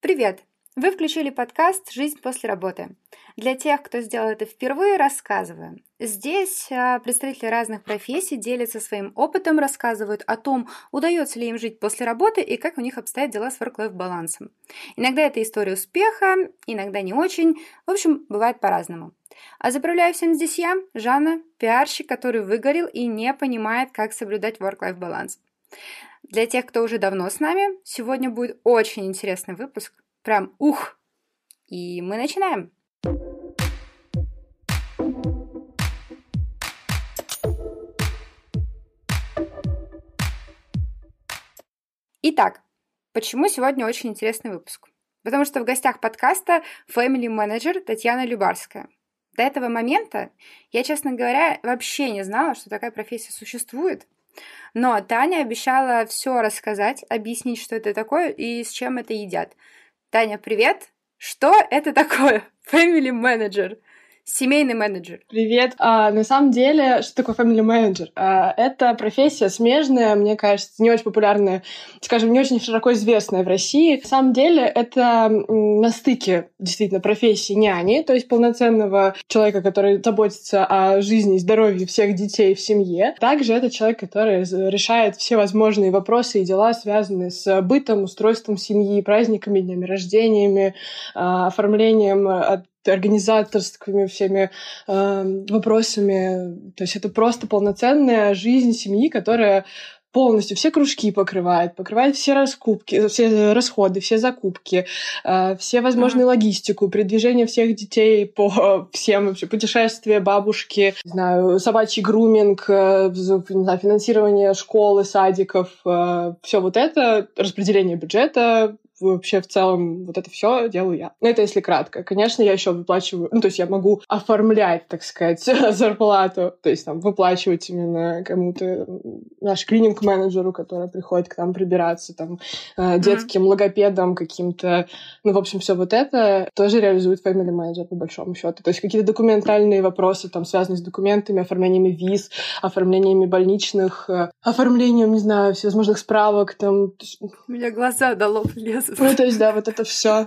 Привет! Вы включили подкаст «Жизнь после работы». Для тех, кто сделал это впервые, рассказываю. Здесь а, представители разных профессий делятся своим опытом, рассказывают о том, удается ли им жить после работы и как у них обстоят дела с work-life балансом. Иногда это история успеха, иногда не очень. В общем, бывает по-разному. А заправляю всем здесь я, Жанна, пиарщик, который выгорел и не понимает, как соблюдать work-life баланс. Для тех, кто уже давно с нами, сегодня будет очень интересный выпуск. Прям ух! И мы начинаем! Итак, почему сегодня очень интересный выпуск? Потому что в гостях подкаста Family Manager Татьяна Любарская. До этого момента я, честно говоря, вообще не знала, что такая профессия существует. Но Таня обещала все рассказать, объяснить, что это такое и с чем это едят. Таня, привет! Что это такое? Family Manager. Семейный менеджер. Привет. А, на самом деле, что такое family manager? А, это профессия смежная, мне кажется, не очень популярная, скажем, не очень широко известная в России. На самом деле, это на стыке действительно профессии няни, то есть полноценного человека, который заботится о жизни и здоровье всех детей в семье. Также это человек, который решает все возможные вопросы и дела, связанные с бытом, устройством семьи, праздниками, днями рождениями, а, оформлением организаторскими всеми э, вопросами. То есть это просто полноценная жизнь семьи, которая полностью все кружки покрывает, покрывает все раскупки, все расходы, все закупки, э, все возможные mm-hmm. логистику, передвижение всех детей по всем вообще путешествия бабушки, не знаю, собачий груминг, э, не знаю, финансирование школы, садиков, э, все вот это, распределение бюджета, вообще в целом вот это все делаю я. Ну, это если кратко. Конечно, я еще выплачиваю, ну, то есть я могу оформлять, так сказать, зарплату, то есть там выплачивать именно кому-то, наш клининг-менеджеру, который приходит к нам прибираться, там, э, детским mm-hmm. логопедам каким-то, ну, в общем, все вот это тоже реализует family manager по большому счету. То есть какие-то документальные вопросы, там, связанные с документами, оформлениями виз, оформлениями больничных, э, оформлением, не знаю, всевозможных справок, там. У меня глаза до лоб лезут. Ну, то есть, да, вот это все.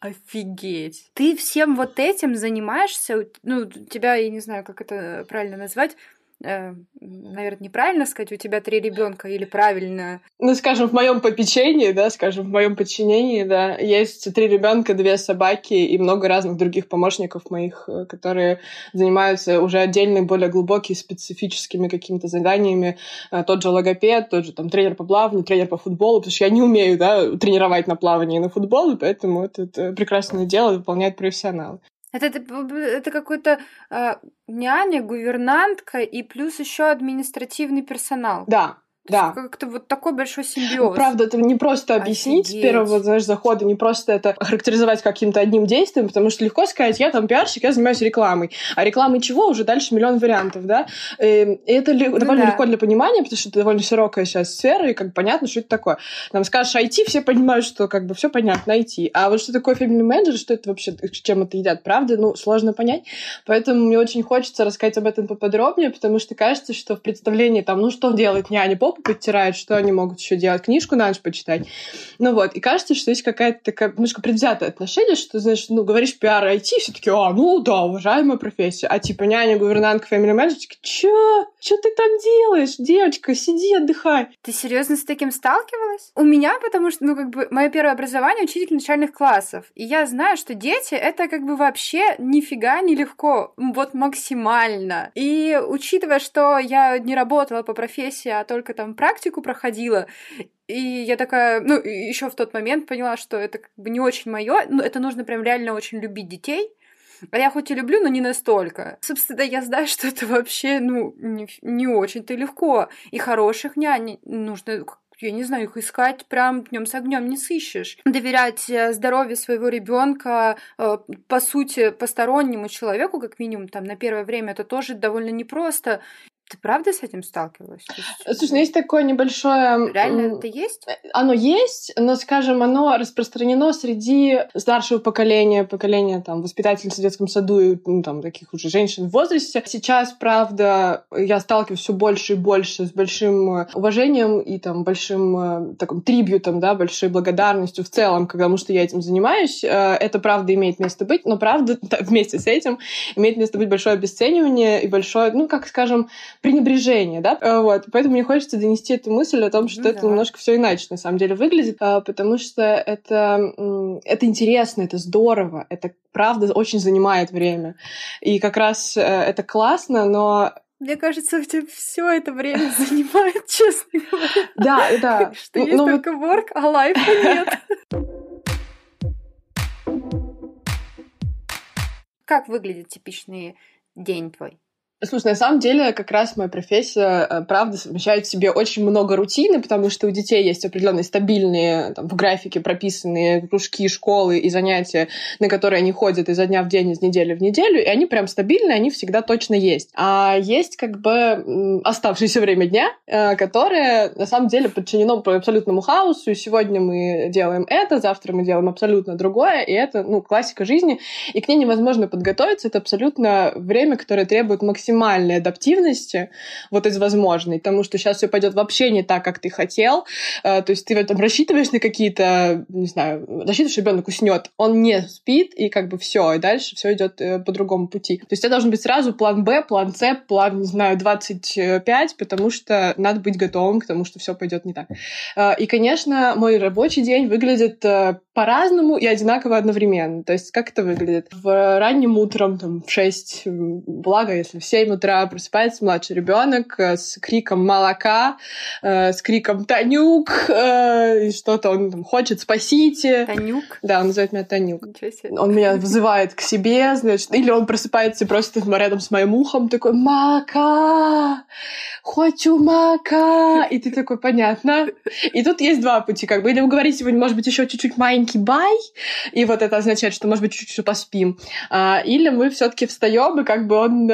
Офигеть. Ты всем вот этим занимаешься? Ну, тебя, я не знаю, как это правильно назвать, э, наверное, неправильно сказать, у тебя три ребенка или правильно? Ну, скажем, в моем попечении, да, скажем, в моем подчинении, да, есть три ребенка, две собаки и много разных других помощников моих, э, которые занимаются уже отдельными, более глубокими, специфическими какими-то заданиями. Э, тот же логопед, тот же там тренер по плаванию, тренер по футболу, потому что я не умею, да, тренировать на плавание и на футбол, поэтому это, это прекрасное дело выполняют профессионалы. Это, это, это какой-то э, няня, гувернантка и плюс еще административный персонал. Да, да. Как-то вот такой большой симбиоз. Правда, это не просто объяснить Офигеть. с первого, знаешь, захода, не просто это характеризовать каким-то одним действием, потому что легко сказать, я там пиарщик, я занимаюсь рекламой. А рекламой чего? Уже дальше миллион вариантов, да? Эм, и это ну, довольно да. легко для понимания, потому что это довольно широкая сейчас сфера, и как понятно, что это такое. Нам скажешь IT, все понимают, что как бы все понятно, IT. А вот что такое family manager, что это вообще, чем это едят, правда? Ну, сложно понять. Поэтому мне очень хочется рассказать об этом поподробнее, потому что кажется, что в представлении там, ну, что делает няня, попу подтирает, что они могут еще делать, книжку на ночь почитать. Ну вот, и кажется, что есть какая-то такая немножко предвзятое отношение, что, знаешь, ну, говоришь пиар IT, все таки а, ну да, уважаемая профессия. А типа няня, гувернантка, family manager, чё? Чё ты там делаешь? Девочка, сиди, отдыхай. Ты серьезно с таким сталкивалась? У меня, потому что, ну, как бы, мое первое образование учитель начальных классов. И я знаю, что дети — это как бы вообще нифига не легко. Вот максимально. И учитывая, что я не работала по профессии, а только там практику, практику проходила, и я такая, ну, еще в тот момент поняла, что это как бы не очень мое, ну, это нужно прям реально очень любить детей, а я хоть и люблю, но не настолько. Собственно, я знаю, что это вообще, ну, не, не очень-то легко. И хороших нянь нужно я не знаю, их искать прям днем с огнем не сыщешь. Доверять э, здоровью своего ребенка, э, по сути, постороннему человеку, как минимум, там, на первое время, это тоже довольно непросто Ты правда с этим сталкивалась? Слушай, ну есть такое небольшое... Реально это есть? Э, оно есть, но, скажем, оно распространено среди старшего поколения, поколения там воспитательниц в детском саду и ну, там таких уже женщин в возрасте. Сейчас, правда, я сталкиваюсь все больше и больше с большим э, уважением и там большим э, таким трибьютом, да, большой благодарностью в целом, потому что я этим занимаюсь. Это, правда, имеет место быть, но, правда, вместе с этим имеет место быть большое обесценивание и большое, ну, как скажем, пренебрежение, да, э, вот. Поэтому мне хочется донести эту мысль о том, что ну, это да. немножко все иначе на самом деле выглядит, а, потому что это, это интересно, это здорово, это правда очень занимает время. И как раз э, это классно, но мне кажется, у тебя все это время занимает, честно говоря. Да, да. Что есть только work, а лайфа нет. Как выглядит типичный день твой? Слушай, на самом деле, как раз моя профессия, э, правда, совмещает в себе очень много рутины, потому что у детей есть определенные стабильные там, в графике прописанные кружки, школы и занятия, на которые они ходят изо дня в день, из недели в неделю, и они прям стабильные, они всегда точно есть. А есть как бы оставшееся время дня, э, которое на самом деле подчинено абсолютному хаосу, и сегодня мы делаем это, завтра мы делаем абсолютно другое, и это, ну, классика жизни, и к ней невозможно подготовиться, это абсолютно время, которое требует максимально максимальной адаптивности вот из возможной, потому что сейчас все пойдет вообще не так, как ты хотел. Э, то есть ты этом рассчитываешь на какие-то, не знаю, рассчитываешь, ребенок уснет, он не спит, и как бы все, и дальше все идет э, по другому пути. То есть это должен быть сразу план Б, план С, план, не знаю, 25, потому что надо быть готовым к тому, что все пойдет не так. Э, и, конечно, мой рабочий день выглядит по-разному и одинаково одновременно. То есть как это выглядит? В ранним утром, там, в 6, благо, если все 7 утра просыпается младший ребенок э, с криком молока, э, с криком «Танюк!» э, и что-то он там, хочет «Спасите!» Танюк? Да, он называет меня Танюк. Он меня вызывает к себе, значит, или он просыпается просто рядом с моим ухом, такой «Мака! Хочу мака!» И ты такой «Понятно». И тут есть два пути, как бы, или вы говорите, может быть, еще чуть-чуть маленький бай, и вот это означает, что, может быть, чуть-чуть поспим. А, или мы все таки встаем, и как бы он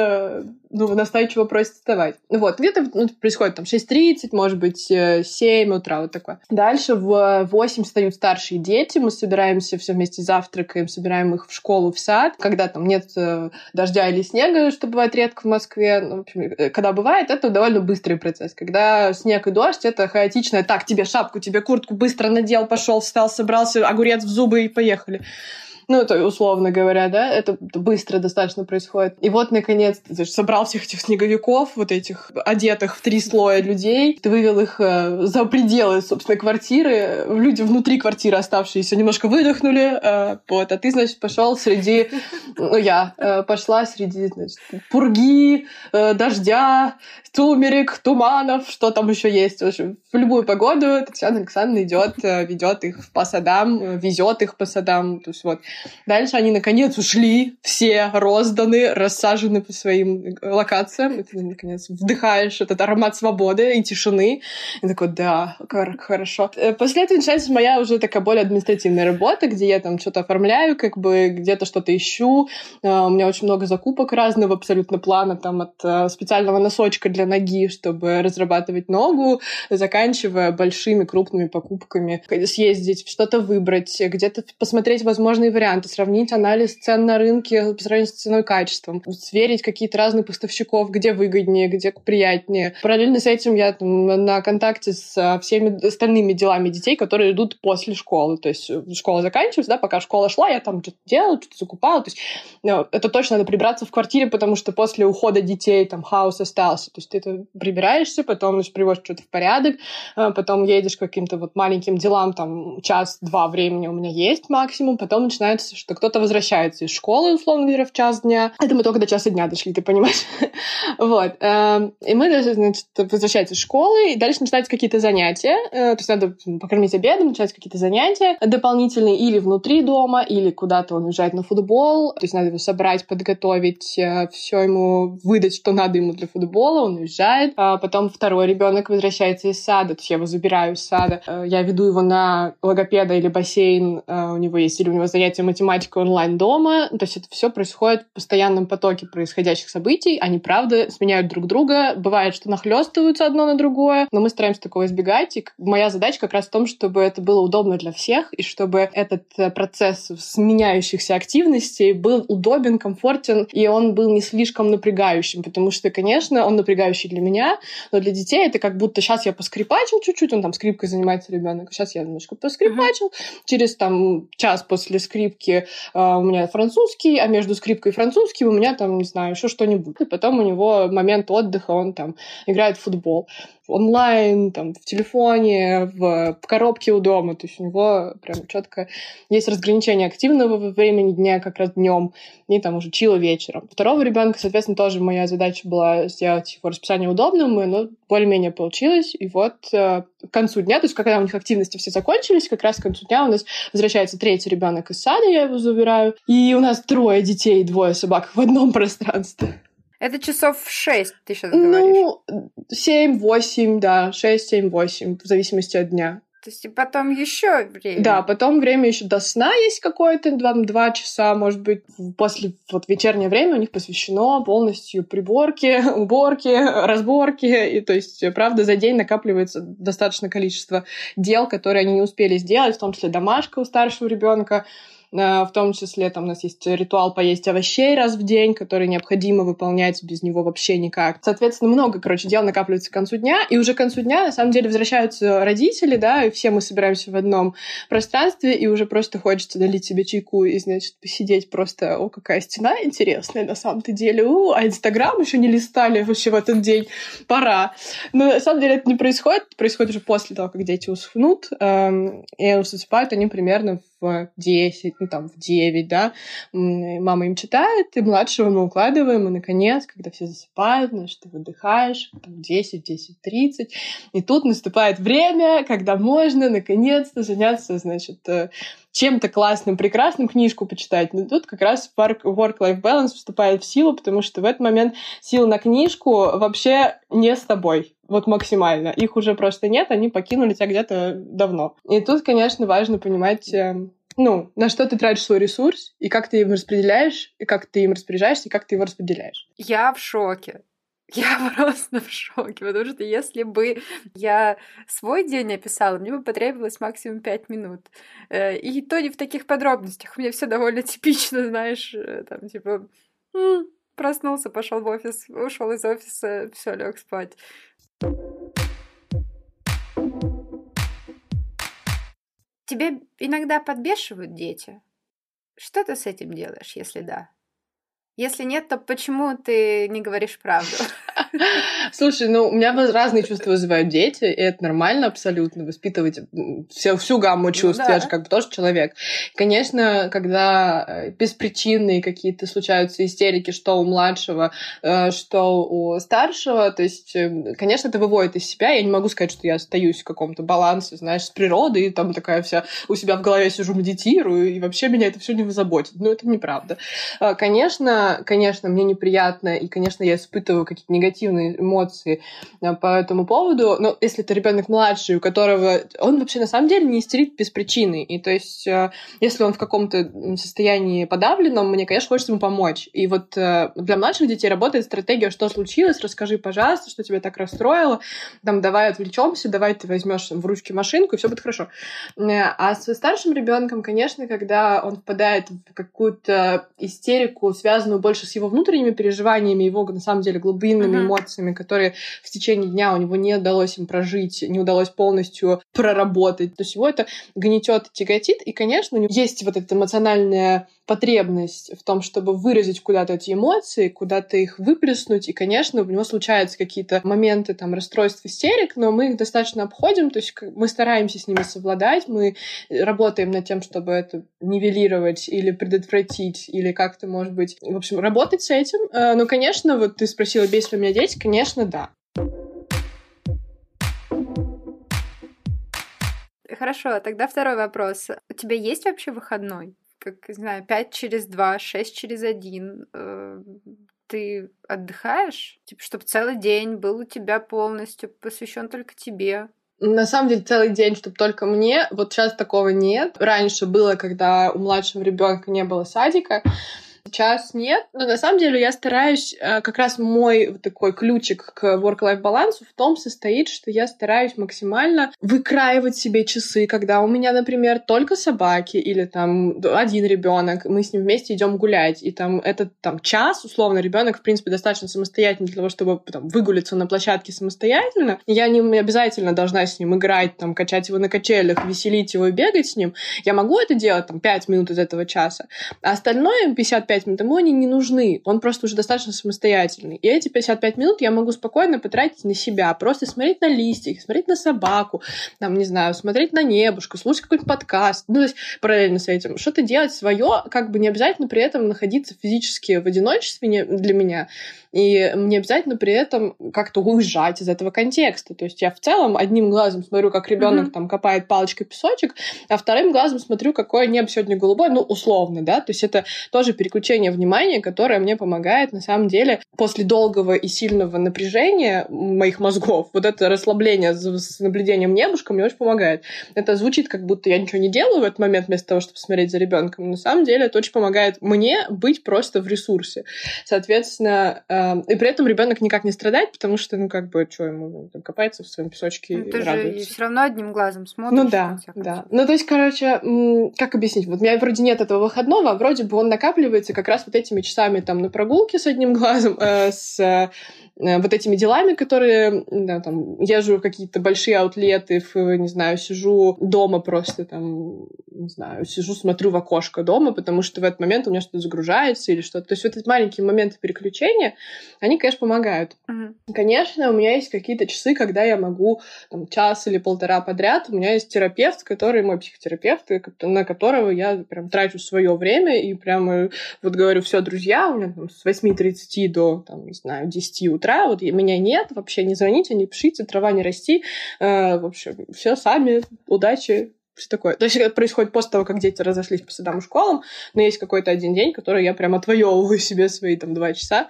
ну, настойчиво просит вставать. Вот, где-то ну, происходит там 6.30, может быть, 7 э, утра, вот такое. Дальше в 8 встают старшие дети, мы собираемся все вместе завтракаем, собираем их в школу, в сад. Когда там нет э, дождя или снега, что бывает редко в Москве, ну, в общем, э, когда бывает, это довольно быстрый процесс. Когда снег и дождь, это хаотичное, так, тебе шапку, тебе куртку быстро надел, пошел, встал, собрался, огурец в зубы и поехали. Ну, это условно говоря, да, это быстро достаточно происходит. И вот, наконец, ты собрал всех этих снеговиков, вот этих одетых в три слоя людей, ты вывел их э, за пределы, собственно, квартиры. Люди внутри квартиры оставшиеся немножко выдохнули, э, вот, а ты, значит, пошел среди, ну, я э, пошла среди, значит, пурги, э, дождя, сумерек, туманов, что там еще есть. В общем, в любую погоду Татьяна Александровна идет, э, ведет их по садам, э, везет их по садам. То есть вот Дальше они, наконец, ушли, все розданы, рассажены по своим э, локациям. И ты, наконец, вдыхаешь этот аромат свободы и тишины. И такой, да, хорошо. После этого начинается моя уже такая более административная работа, где я там что-то оформляю, как бы где-то что-то ищу. У меня очень много закупок разного абсолютно плана, там от специального носочка для ноги, чтобы разрабатывать ногу, заканчивая большими крупными покупками, съездить, что-то выбрать, где-то посмотреть возможные варианты сравнить анализ цен на рынке по сравнению с ценой и качеством, сверить какие-то разные поставщиков, где выгоднее, где приятнее. Параллельно с этим я там, на контакте с всеми остальными делами детей, которые идут после школы. То есть э, школа заканчивается, да, пока школа шла, я там что-то делала, что-то закупала. То есть ну, это точно надо прибраться в квартире, потому что после ухода детей там хаос остался. То есть ты это прибираешься, потом значит, приводишь что-то в порядок, а потом едешь к каким-то вот маленьким делам, там час-два времени у меня есть максимум, потом начинается что кто-то возвращается из школы, условно говоря, в час дня. Это мы только до часа дня дошли, ты понимаешь? вот. Эм, и мы, значит, возвращаемся из школы, и дальше начинаются какие-то занятия. Э, то есть надо покормить обедом, начинаются какие-то занятия дополнительные или внутри дома, или куда-то он уезжает на футбол. То есть надо его собрать, подготовить, э, все ему выдать, что надо ему для футбола, он уезжает. А потом второй ребенок возвращается из сада, то есть я его забираю из сада. Э, я веду его на логопеда или бассейн, у него есть, или у него занятия математика онлайн дома. То есть это все происходит в постоянном потоке происходящих событий. Они, правда, сменяют друг друга. Бывает, что нахлестываются одно на другое, но мы стараемся такого избегать. И моя задача как раз в том, чтобы это было удобно для всех, и чтобы этот э, процесс сменяющихся активностей был удобен, комфортен, и он был не слишком напрягающим, потому что, конечно, он напрягающий для меня, но для детей это как будто сейчас я поскрипачил чуть-чуть, он там скрипкой занимается ребенок, сейчас я немножко поскрипачил, uh-huh. через там час после скрипки э, у меня французский, а между скрипкой и французским у меня там, не знаю, еще что-нибудь. И потом у него момент отдыха, он там играет в футбол онлайн, там, в телефоне, в, коробке у дома. То есть у него прям четко есть разграничение активного времени дня, как раз днем, и там уже чила вечером. Второго ребенка, соответственно, тоже моя задача была сделать его расписание удобным, и оно более-менее получилось. И вот э, к концу дня, то есть когда у них активности все закончились, как раз к концу дня у нас возвращается третий ребенок из сада, я его забираю, и у нас трое детей, двое собак в одном пространстве. Это часов шесть, ты сейчас говоришь? Ну, семь-восемь, да, шесть, семь, восемь, в зависимости от дня. То есть и потом еще время. Да, потом время еще до сна есть какое-то, два, два часа, может быть, после вот вечернее время у них посвящено полностью приборке, уборке, разборке. И то есть, правда, за день накапливается достаточное количество дел, которые они не успели сделать, в том числе домашка у старшего ребенка Э, в том числе там у нас есть ритуал поесть овощей раз в день, который необходимо выполнять, без него вообще никак. Соответственно, много, короче, дел накапливается к концу дня, и уже к концу дня, на самом деле, возвращаются родители, да, и все мы собираемся в одном пространстве, и уже просто хочется долить себе чайку и, значит, посидеть просто, о, какая стена интересная на самом-то деле, у, а Инстаграм еще не листали вообще в этот день, пора. Но на самом деле это не происходит, происходит уже после того, как дети уснут, эм, и засыпают они примерно в 10, ну там в 9, да, мама им читает, и младшего мы укладываем, и наконец, когда все засыпают, значит, ты выдыхаешь, там 10, 10, 30, и тут наступает время, когда можно наконец-то заняться, значит, э, чем-то классным, прекрасным, книжку почитать. Но тут как раз work-life balance вступает в силу, потому что в этот момент сил на книжку вообще не с тобой. Вот максимально. Их уже просто нет, они покинули тебя где-то давно. И тут, конечно, важно понимать, э, ну, на что ты тратишь свой ресурс, и как ты им распределяешь, и как ты им распоряжаешься, и как ты его распределяешь. Я в шоке. Я просто в шоке, потому что если бы я свой день описала, мне бы потребовалось максимум пять минут. Э, и то не в таких подробностях. У меня все довольно типично, знаешь, э, там типа проснулся, пошел в офис, ушел из офиса, все, лег спать. Тебе иногда подбешивают дети? Что ты с этим делаешь, если да? Если нет, то почему ты не говоришь правду? Слушай, ну, у меня разные чувства вызывают дети, и это нормально абсолютно, воспитывать все, всю гамму чувств, ну, да. я же как бы тоже человек. Конечно, когда э, беспричинные какие-то случаются истерики, что у младшего, э, что у старшего, то есть, э, конечно, это выводит из себя, я не могу сказать, что я остаюсь в каком-то балансе, знаешь, с природой, и там такая вся у себя в голове сижу, медитирую, и вообще меня это все не заботит. Ну, это неправда. Конечно, конечно, мне неприятно, и, конечно, я испытываю какие-то негативные эмоции э, по этому поводу, но если это ребенок младший, у которого он вообще на самом деле не истерит без причины, и то есть э, если он в каком-то состоянии подавленном, мне, конечно, хочется ему помочь. И вот э, для младших детей работает стратегия, что случилось, расскажи, пожалуйста, что тебя так расстроило, там, давай отвлечемся, давай ты возьмешь в ручки машинку, и все будет хорошо. А со старшим ребенком, конечно, когда он впадает в какую-то истерику, связанную больше с его внутренними переживаниями, его, на самом деле, глубинными. Эмоциями, которые в течение дня у него не удалось им прожить, не удалось полностью проработать. То есть его это гнетет, тяготит. И, конечно, у него есть вот эта эмоциональная потребность в том, чтобы выразить куда-то эти эмоции, куда-то их выплеснуть. И, конечно, у него случаются какие-то моменты там расстройств, истерик, но мы их достаточно обходим, то есть мы стараемся с ними совладать, мы работаем над тем, чтобы это нивелировать или предотвратить, или как-то, может быть, в общем, работать с этим. Э, но, конечно, вот ты спросила, бесит ли у меня дети, конечно, да. Хорошо, тогда второй вопрос. У тебя есть вообще выходной? Как, не знаю, 5 через 2, 6 через 1, э, ты отдыхаешь? Типа, чтобы целый день был у тебя полностью посвящен только тебе. На самом деле целый день, чтобы только мне. Вот сейчас такого нет. Раньше было, когда у младшего ребенка не было садика. Сейчас нет, но на самом деле я стараюсь, э, как раз мой такой ключик к work-life балансу в том состоит, что я стараюсь максимально выкраивать себе часы, когда у меня, например, только собаки или там один ребенок, мы с ним вместе идем гулять, и там этот там час, условно, ребенок в принципе достаточно самостоятельный для того, чтобы там, выгулиться на площадке самостоятельно. Я не обязательно должна с ним играть, там, качать его на качелях, веселить его и бегать с ним. Я могу это делать там 5 минут из этого часа, а остальное 55 55 минут, ему они не нужны. Он просто уже достаточно самостоятельный. И эти 55 минут я могу спокойно потратить на себя. Просто смотреть на листики, смотреть на собаку, там, не знаю, смотреть на небушку, слушать какой-то подкаст. Ну, то есть параллельно с этим. Что-то делать свое, как бы не обязательно при этом находиться физически в одиночестве для меня. И мне обязательно при этом как-то уезжать из этого контекста. То есть я в целом одним глазом смотрю, как ребенок mm-hmm. там копает палочкой песочек, а вторым глазом смотрю, какое небо сегодня голубое, ну, условно, да. То есть это тоже переключение внимания, которое мне помогает, на самом деле, после долгого и сильного напряжения моих мозгов, вот это расслабление с наблюдением небушка мне очень помогает. Это звучит, как будто я ничего не делаю в этот момент вместо того, чтобы смотреть за ребенком. Но на самом деле это очень помогает мне быть просто в ресурсе. Соответственно, э, и при этом ребенок никак не страдает, потому что, ну, как бы, что ему там, копается в своем песочке ну, ты и радуется. же все равно одним глазом смотришь. Ну да, да. Ну, то есть, короче, как объяснить? Вот у меня вроде нет этого выходного, а вроде бы он накапливается как раз вот этими часами там на прогулке с одним глазом, э, с э, вот этими делами, которые, да, там, езжу в какие-то большие аутлеты, в, не знаю, сижу дома просто там, не знаю, сижу, смотрю в окошко дома, потому что в этот момент у меня что-то загружается или что-то. То есть вот эти маленькие моменты переключения, они, конечно, помогают. Uh-huh. Конечно, у меня есть какие-то часы, когда я могу там, час или полтора подряд. У меня есть терапевт, который мой психотерапевт, на которого я прям трачу свое время и прямо вот говорю, все, друзья, у меня там, с 8.30 до, там, не знаю, 10 утра, вот меня нет, вообще не звоните, не пишите, трава не расти. Э, в общем, все сами, удачи, все такое. То есть это происходит после того, как дети разошлись по садам и школам, но есть какой-то один день, который я прям отвоевываю себе свои там два часа,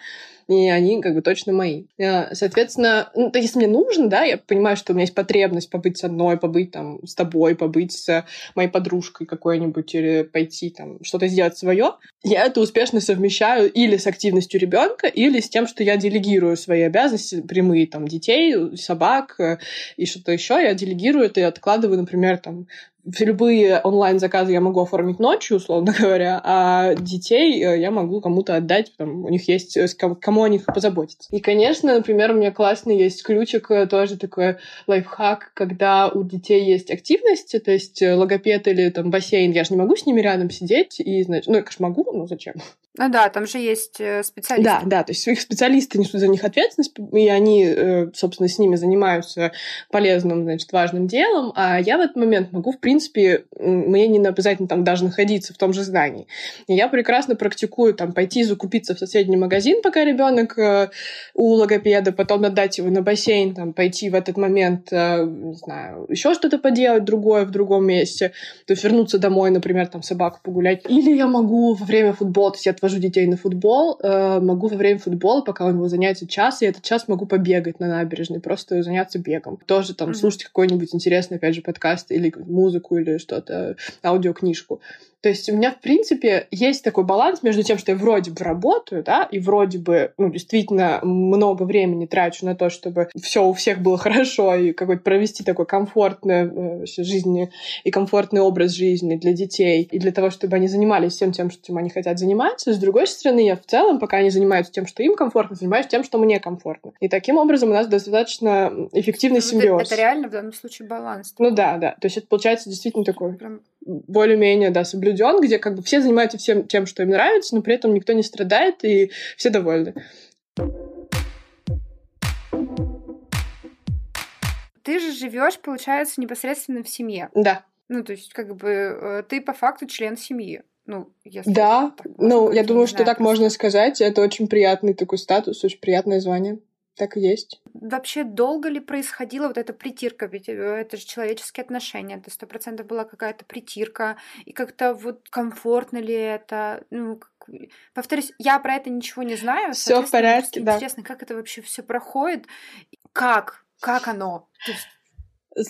и они как бы точно мои. Э, соответственно, ну, то если мне нужно, да, я понимаю, что у меня есть потребность побыть одной, побыть там с тобой, побыть с моей подружкой какой-нибудь или пойти там что-то сделать свое, я это успешно совмещаю или с активностью ребенка, или с тем, что я делегирую свои обязанности прямые там детей, собак э, и что-то еще, я делегирую это и откладываю, например, там любые онлайн-заказы я могу оформить ночью, условно говоря, а детей э, я могу кому-то отдать, там, у них есть э, кому о них позаботиться. И, конечно, например, у меня классный есть ключик, э, тоже такой лайфхак, когда у детей есть активности, то есть логопед или там бассейн, я же не могу с ними рядом сидеть и, значит, ну, я, конечно, могу, но зачем? Ну да, там же есть специалисты. Да, да, то есть их специалисты несут за них ответственность, и они, собственно, с ними занимаются полезным, значит, важным делом, а я в этот момент могу, в принципе, мне не обязательно там даже находиться в том же здании. И я прекрасно практикую там пойти закупиться в соседний магазин, пока ребенок э, у логопеда, потом отдать его на бассейн, там, пойти в этот момент, э, не знаю, еще что-то поделать другое в другом месте, то есть вернуться домой, например, там собаку погулять. Или я могу во время футбола, то есть я детей на футбол, э, могу во время футбола, пока у него занятие час, и этот час могу побегать на набережной, просто заняться бегом. Тоже там mm-hmm. слушать какой-нибудь интересный, опять же, подкаст или музыку или что-то, аудиокнижку. То есть у меня, в принципе, есть такой баланс между тем, что я вроде бы работаю, да, и вроде бы, ну, действительно много времени трачу на то, чтобы все у всех было хорошо и какой-то провести такой комфортный э, жизнь и комфортный образ жизни для детей и для того, чтобы они занимались всем тем, что они хотят заниматься. С другой стороны, я в целом, пока они занимаются тем, что им комфортно, занимаюсь тем, что мне комфортно. И таким образом у нас достаточно эффективный ну, симбиоз. Это, это реально в данном случае баланс. Ну да, да. То есть это получается действительно такой Прям... более-менее, да, соблюден, где как бы все занимаются всем тем, что им нравится, но при этом никто не страдает и все довольны. Ты же живешь, получается, непосредственно в семье. Да. Ну, то есть, как бы, э, ты по факту член семьи. Ну, если да, ну, я думаю, что так можно сказать. Это очень приятный такой статус, очень приятное звание. Так и есть. Вообще долго ли происходила вот эта притирка? Ведь э, это же человеческие отношения, это сто процентов была какая-то притирка, и как-то вот комфортно ли это? Ну, повторюсь, я про это ничего не знаю. Все в порядке, да. Интересно, как это вообще все проходит, как, как оно? То есть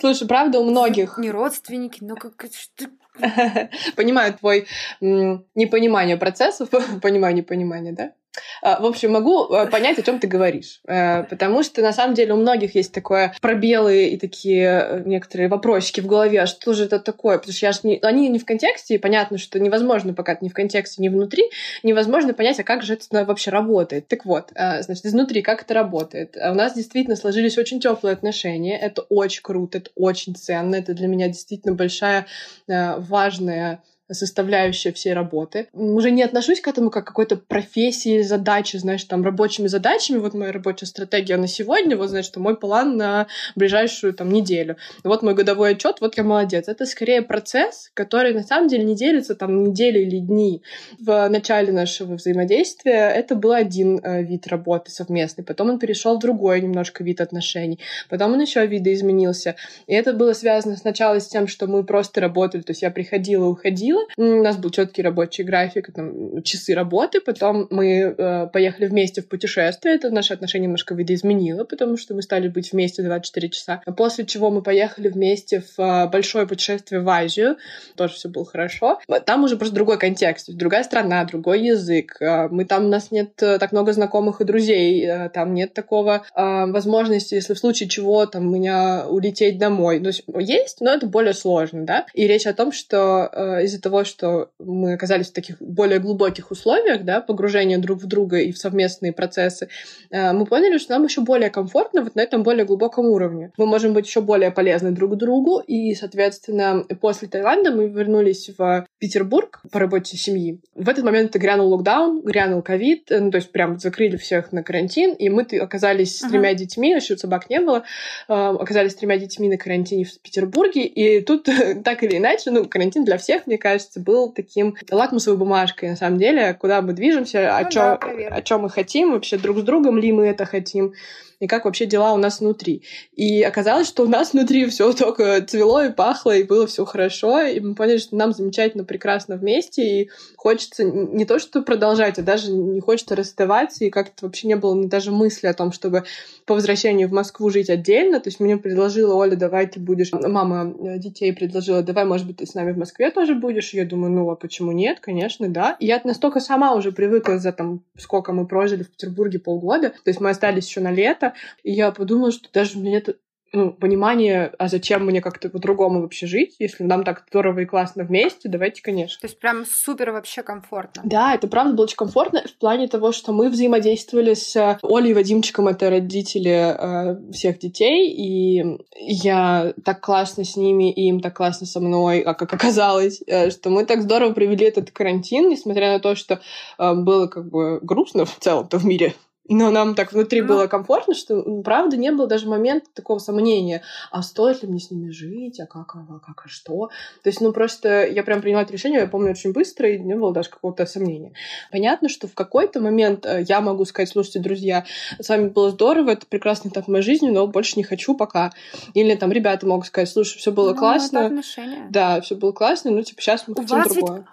Слушай, правда, у многих... Не родственники, но как... Понимаю твой непонимание процессов, понимаю непонимание, да? А, в общем, могу э, понять, о чем ты говоришь. Э, потому что, на самом деле, у многих есть такое пробелы и такие э, некоторые вопросики в голове, а что же это такое? Потому что я ж не... они не в контексте, и понятно, что невозможно, пока ты не в контексте, не внутри, невозможно понять, а как же это вообще работает. Так вот, значит, изнутри, как это работает? У нас действительно сложились очень теплые отношения. Это очень круто, это очень ценно. Это для меня действительно большая, важная составляющая всей работы. Уже не отношусь к этому как к какой-то профессии, задачи, знаешь, там, рабочими задачами. Вот моя рабочая стратегия на сегодня, вот, значит, мой план на ближайшую там неделю. Вот мой годовой отчет, вот я молодец. Это скорее процесс, который на самом деле не делится там недели или дни. В начале нашего взаимодействия это был один э, вид работы совместный, потом он перешел в другой немножко вид отношений, потом он еще видоизменился. И это было связано сначала с тем, что мы просто работали, то есть я приходила, уходила, у нас был четкий рабочий график, там, часы работы. Потом мы э, поехали вместе в путешествие. Это наши отношения немножко видоизменило, потому что мы стали быть вместе 24 часа. После чего мы поехали вместе в э, большое путешествие в Азию. Тоже все было хорошо. Там уже просто другой контекст, другая страна, другой язык. Э, мы там, у нас нет э, так много знакомых и друзей. Э, там нет такого э, возможности, если в случае чего, там, меня улететь домой. То есть есть, но это более сложно, да. И речь о том, что э, из-за того, того, что мы оказались в таких более глубоких условиях, да, погружения друг в друга и в совместные процессы, э, мы поняли, что нам еще более комфортно вот на этом более глубоком уровне. Мы можем быть еще более полезны друг другу, и, соответственно, после Таиланда мы вернулись в Петербург по работе семьи. В этот момент грянул локдаун, грянул ковид, э, ну, то есть прям закрыли всех на карантин, и мы оказались с тремя uh-huh. детьми, еще собак не было, э, оказались с тремя детьми на карантине в Петербурге, и тут так или иначе, ну, карантин для всех, мне кажется, кажется, был таким лакмусовой бумажкой, на самом деле, куда мы движемся, ну, о, да, о чем мы хотим, вообще друг с другом ли мы это хотим и как вообще дела у нас внутри. И оказалось, что у нас внутри все только цвело и пахло, и было все хорошо, и мы поняли, что нам замечательно, прекрасно вместе, и хочется не то, что продолжать, а даже не хочется расставаться, и как-то вообще не было даже мысли о том, чтобы по возвращению в Москву жить отдельно. То есть мне предложила Оля, давай ты будешь... Мама э, детей предложила, давай, может быть, ты с нами в Москве тоже будешь. Я думаю, ну, а почему нет? Конечно, да. И я настолько сама уже привыкла за там, сколько мы прожили в Петербурге полгода. То есть мы остались еще на лето, и я подумала, что даже у меня нет ну, понимание, а зачем мне как-то по-другому вообще жить, если нам так здорово и классно вместе, давайте, конечно. То есть прям супер вообще комфортно. Да, это правда было очень комфортно в плане того, что мы взаимодействовали с Олей и Вадимчиком, это родители э, всех детей, и я так классно с ними, и им так классно со мной, а как оказалось, э, что мы так здорово провели этот карантин, несмотря на то, что э, было как бы грустно в целом-то в мире, но нам так внутри ну. было комфортно, что, правда, не было даже момента такого сомнения, а стоит ли мне с ними жить, а как, а как, а что. То есть, ну, просто я прям приняла это решение, я помню, очень быстро, и не было даже какого-то сомнения. Понятно, что в какой-то момент э, я могу сказать, слушайте, друзья, с вами было здорово, это прекрасный этап моей жизни, но больше не хочу пока. Или там ребята могут сказать, слушай, все было ну, классно. Да, все было классно, ну, типа, сейчас мы хотим другое. Ведь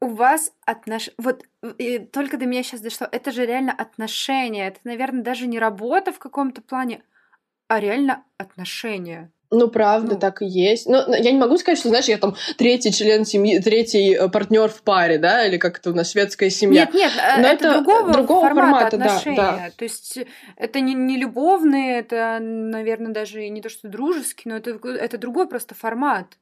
у вас отнош... Вот и только до меня сейчас дошло. Это же реально отношения. Это, наверное, даже не работа в каком-то плане, а реально отношения. Ну, правда, ну. так и есть. Но я не могу сказать, что, знаешь, я там третий член семьи, третий э, партнер в паре, да, или как это у нас шведская семья. Нет, нет, э, Но это, это другого, другого формата, формата отношения. Да, да. То есть это не, не любовные, это, наверное, даже не то, что дружеский, но это, это другой просто формат.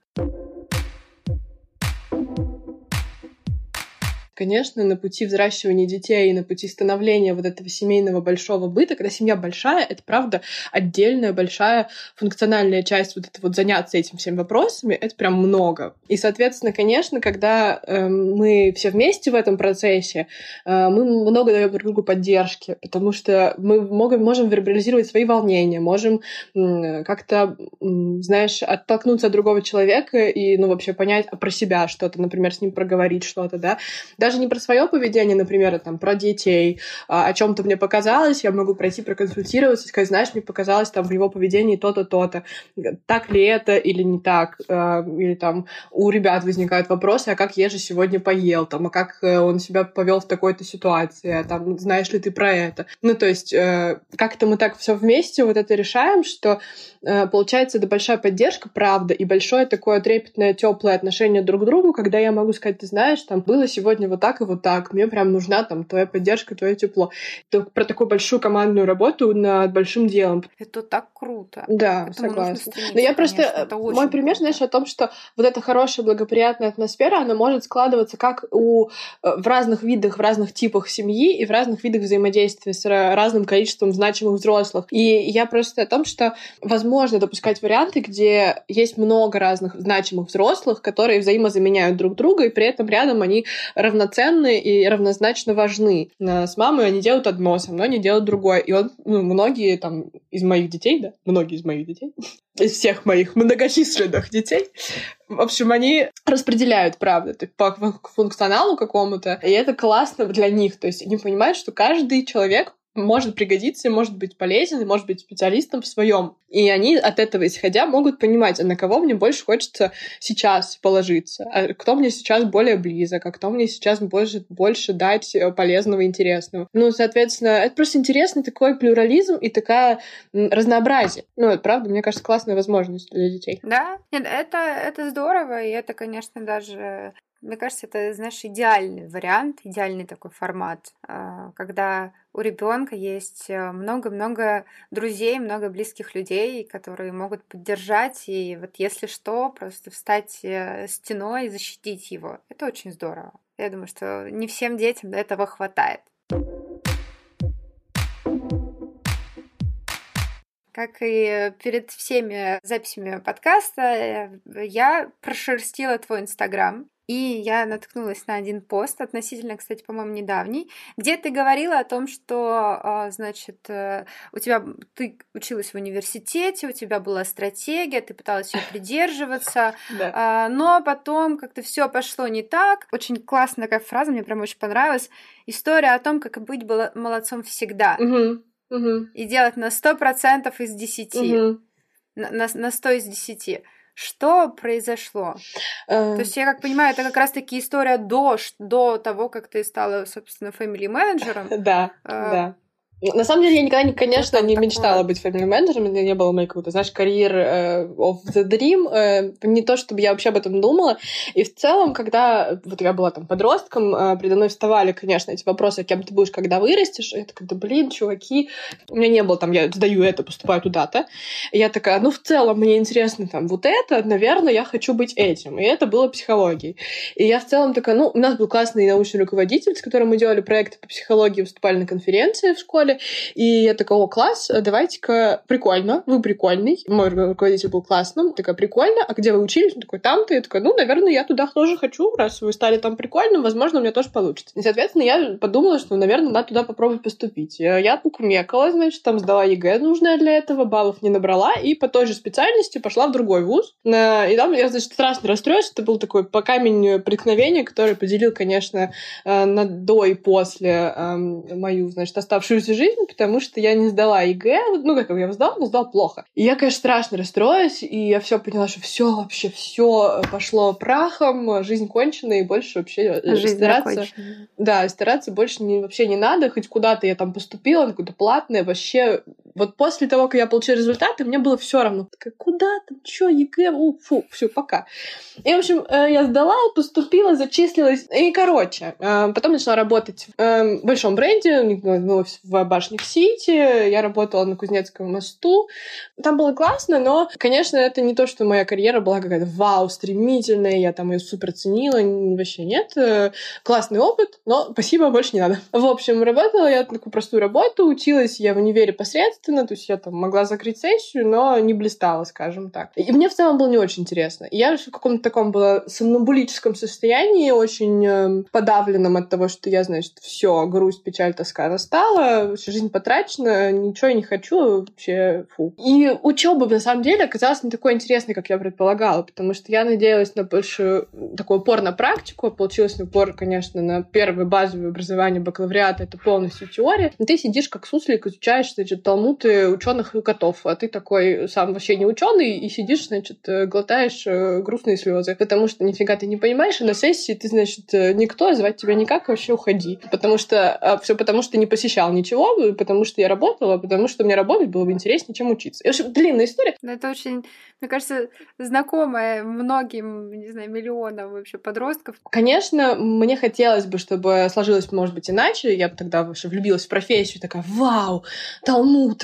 Конечно, на пути взращивания детей и на пути становления вот этого семейного большого быта, когда семья большая, это правда отдельная большая функциональная часть вот это вот заняться этим всеми вопросами, это прям много. И, соответственно, конечно, когда э, мы все вместе в этом процессе, э, мы много даем друг другу поддержки, потому что мы можем, можем вербализировать свои волнения, можем э, как-то, э, знаешь, оттолкнуться от другого человека и, ну, вообще понять про себя что-то, например, с ним проговорить что-то, да, Даже не про свое поведение, например, а там про детей, а, о чем-то мне показалось, я могу пройти проконсультироваться сказать, знаешь, мне показалось там в его поведении то-то, то-то. Так ли это или не так? А, или там у ребят возникают вопросы, а как Ежи сегодня поел, там, а как э, он себя повел в такой-то ситуации, а там, знаешь ли ты про это? Ну, то есть, э, как-то мы так все вместе вот это решаем, что э, получается это большая поддержка, правда, и большое такое трепетное, теплое отношение друг к другу, когда я могу сказать, ты знаешь, там было сегодня вот так и вот так, мне прям нужна там твоя поддержка, твое тепло. Это про такую большую командную работу над большим делом. Это так круто. Да, согласна. Но я просто... Мой пример, знаешь, о том, что вот эта хорошая, благоприятная атмосфера, она может складываться как у, э, в разных видах, в разных типах семьи и в разных видах взаимодействия с разным количеством значимых взрослых. И я просто о том, что возможно допускать варианты, где есть много разных значимых взрослых, которые взаимозаменяют друг друга, и при этом рядом они равноценны и равнозначно важны. Э, с мамой они делают одно, со мной они делают другое. И он, ну, многие там из моих детей, да, многие из моих детей, из всех моих многочисленных детей, в общем, они распределяют, правда, по функционалу какому-то, и это классно для них. То есть они понимают, что каждый человек может пригодиться, может быть полезен, может быть специалистом в своем. И они от этого исходя могут понимать, а на кого мне больше хочется сейчас положиться, а кто мне сейчас более близок, а кто мне сейчас больше, больше дать э, полезного интересного. Ну, соответственно, это просто интересный такой плюрализм и такая разнообразие. Ну, это правда, мне кажется, классная возможность для детей. Да, нет, это, это здорово, и это, конечно, даже мне кажется, это, знаешь, идеальный вариант, идеальный такой формат, а, когда у ребенка есть э, много-много друзей, много близких людей, которые могут поддержать, и вот если что, просто встать э, стеной и защитить его. Это очень здорово. Я думаю, что не всем детям этого хватает. Как и перед всеми записями подкаста, э, я прошерстила твой Инстаграм. И я наткнулась на один пост, относительно, кстати, по-моему, недавний, где ты говорила о том, что, а, значит, э, у тебя ты училась в университете, у тебя была стратегия, ты пыталась ее придерживаться, а, но потом как-то все пошло не так. Очень классная такая фраза, мне прям очень понравилась. История о том, как быть молодцом всегда. И делать на 100% из 10. На, на, на 100 из 10. Что произошло? То есть, я как понимаю, это как раз-таки история до, до того, как ты стала, собственно, family менеджером. Да, а, да. На самом деле, я никогда, конечно, не мечтала быть family менеджером, у меня не было моей какой-то, знаешь, карьер э, of the dream, э, не то, чтобы я вообще об этом думала. И в целом, когда вот я была там подростком, э, предо мной вставали, конечно, эти вопросы, а кем ты будешь, когда вырастешь, я такая, да блин, чуваки, у меня не было там, я сдаю это, поступаю туда-то. И я такая, ну, в целом, мне интересно там вот это, наверное, я хочу быть этим. И это было психологией. И я в целом такая, ну, у нас был классный научный руководитель, с которым мы делали проекты по психологии, выступали на конференции в школе, и я такая, о, класс, давайте-ка, прикольно, вы прикольный. Мой руководитель был классным. Такая, прикольно, а где вы учились? Он такой, там-то. Я такая, ну, наверное, я туда тоже хочу, раз вы стали там прикольным, возможно, у меня тоже получится. И, соответственно, я подумала, что, наверное, надо туда попробовать поступить. Я покумекала, значит, там сдала ЕГЭ нужное для этого, баллов не набрала, и по той же специальности пошла в другой вуз. И там я, значит, страшно расстроилась. Это был такой по камень преткновения, который поделил, конечно, э, на до и после эм, мою, значит, оставшуюся жизнь жизнь, потому что я не сдала ЕГЭ. Ну, как я сдала, но сдала плохо. И я, конечно, страшно расстроилась, и я все поняла, что все вообще все пошло прахом, жизнь кончена, и больше вообще э, жизнь стараться... Закончена. Да, стараться больше не, вообще не надо, хоть куда-то я там поступила, на какое-то платное, вообще вот после того, как я получила результаты, мне было все равно. Такая, куда там, что, ЕГЭ, у, фу, все, пока. И, в общем, э, я сдала, поступила, зачислилась. И, короче, э, потом начала работать в большом бренде, в башнях Сити, я работала на Кузнецком мосту. Там было классно, но, конечно, это не то, что моя карьера была какая-то вау, стремительная, я там ее супер ценила, вообще нет. Э, классный опыт, но спасибо, больше не надо. В общем, работала я такую простую работу, училась я в универе посредственно, посредственно, то есть я там могла закрыть сессию, но не блистала, скажем так. И мне в целом было не очень интересно. Я в каком-то таком была сомнамбулическом состоянии, очень э, подавленном от того, что я, значит, все, грусть, печаль, тоска настала, всю жизнь потрачена, ничего я не хочу, вообще фу. И учеба, на самом деле, оказалась не такой интересной, как я предполагала, потому что я надеялась на большую такой упор на практику, получилось упор, конечно, на первое базовое образование бакалавриата, это полностью теория, но ты сидишь как суслик, изучаешь, значит, талмуды ученых и котов, а ты такой сам вообще не ученый и сидишь, значит, э, глотаешь э, грустные слезы, потому что нифига ты не понимаешь, и на сессии ты, значит, э, никто, звать тебя никак, вообще уходи. Потому что а, все потому, что не посещал ничего, потому что я работала, потому что мне работать было бы интереснее, чем учиться. И, в общем, длинная история. Это очень, мне кажется, знакомая многим, не знаю, миллионам вообще подростков. Конечно, мне хотелось бы, чтобы сложилось, может быть, иначе. Я бы тогда вообще влюбилась в профессию, такая, вау,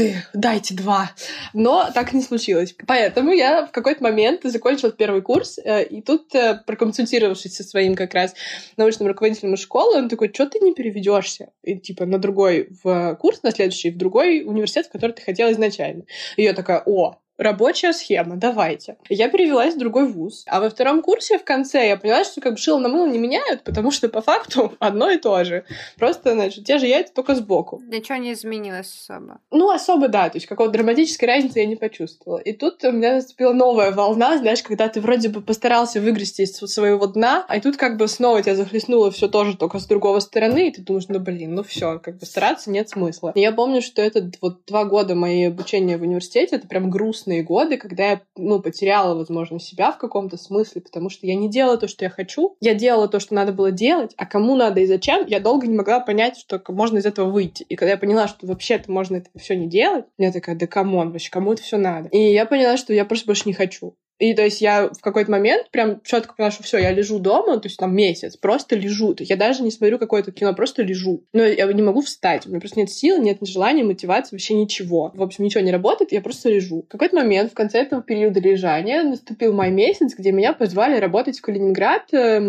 талмуты, дайте два. Но так не случилось. Поэтому я в какой-то момент закончила первый курс, э, и тут, э, проконсультировавшись со своим как раз научным руководителем школы, он такой, что ты не переведешься? И, типа на другой в курс, на следующий, в другой университет, в который ты хотела изначально. И я такая, о, рабочая схема, давайте. Я перевелась в другой вуз. А во втором курсе в конце я поняла, что как бы шило на мыло не меняют, потому что по факту одно и то же. Просто, значит, те же яйца, только сбоку. Ничего не изменилось особо. Ну, особо, да. То есть какой-то драматической разницы я не почувствовала. И тут у меня наступила новая волна, знаешь, когда ты вроде бы постарался выгрести из своего дна, а тут как бы снова тебя захлестнуло все тоже только с другого стороны, и ты думаешь, ну, блин, ну все, как бы стараться нет смысла. И я помню, что это вот два года моей обучения в университете, это прям грустно грустные годы, когда я, ну, потеряла, возможно, себя в каком-то смысле, потому что я не делала то, что я хочу, я делала то, что надо было делать, а кому надо и зачем, я долго не могла понять, что можно из этого выйти. И когда я поняла, что вообще-то можно это все не делать, я такая, да come on, вообще, кому это все надо? И я поняла, что я просто больше не хочу. И то есть я в какой-то момент прям четко поняла, что все, я лежу дома, то есть там месяц, просто лежу. То есть я даже не смотрю какое-то кино, просто лежу. Но я не могу встать, у меня просто нет сил, нет желания, мотивации, вообще ничего. В общем, ничего не работает, я просто лежу. В какой-то момент в конце этого периода лежания наступил май месяц, где меня позвали работать в Калининград э,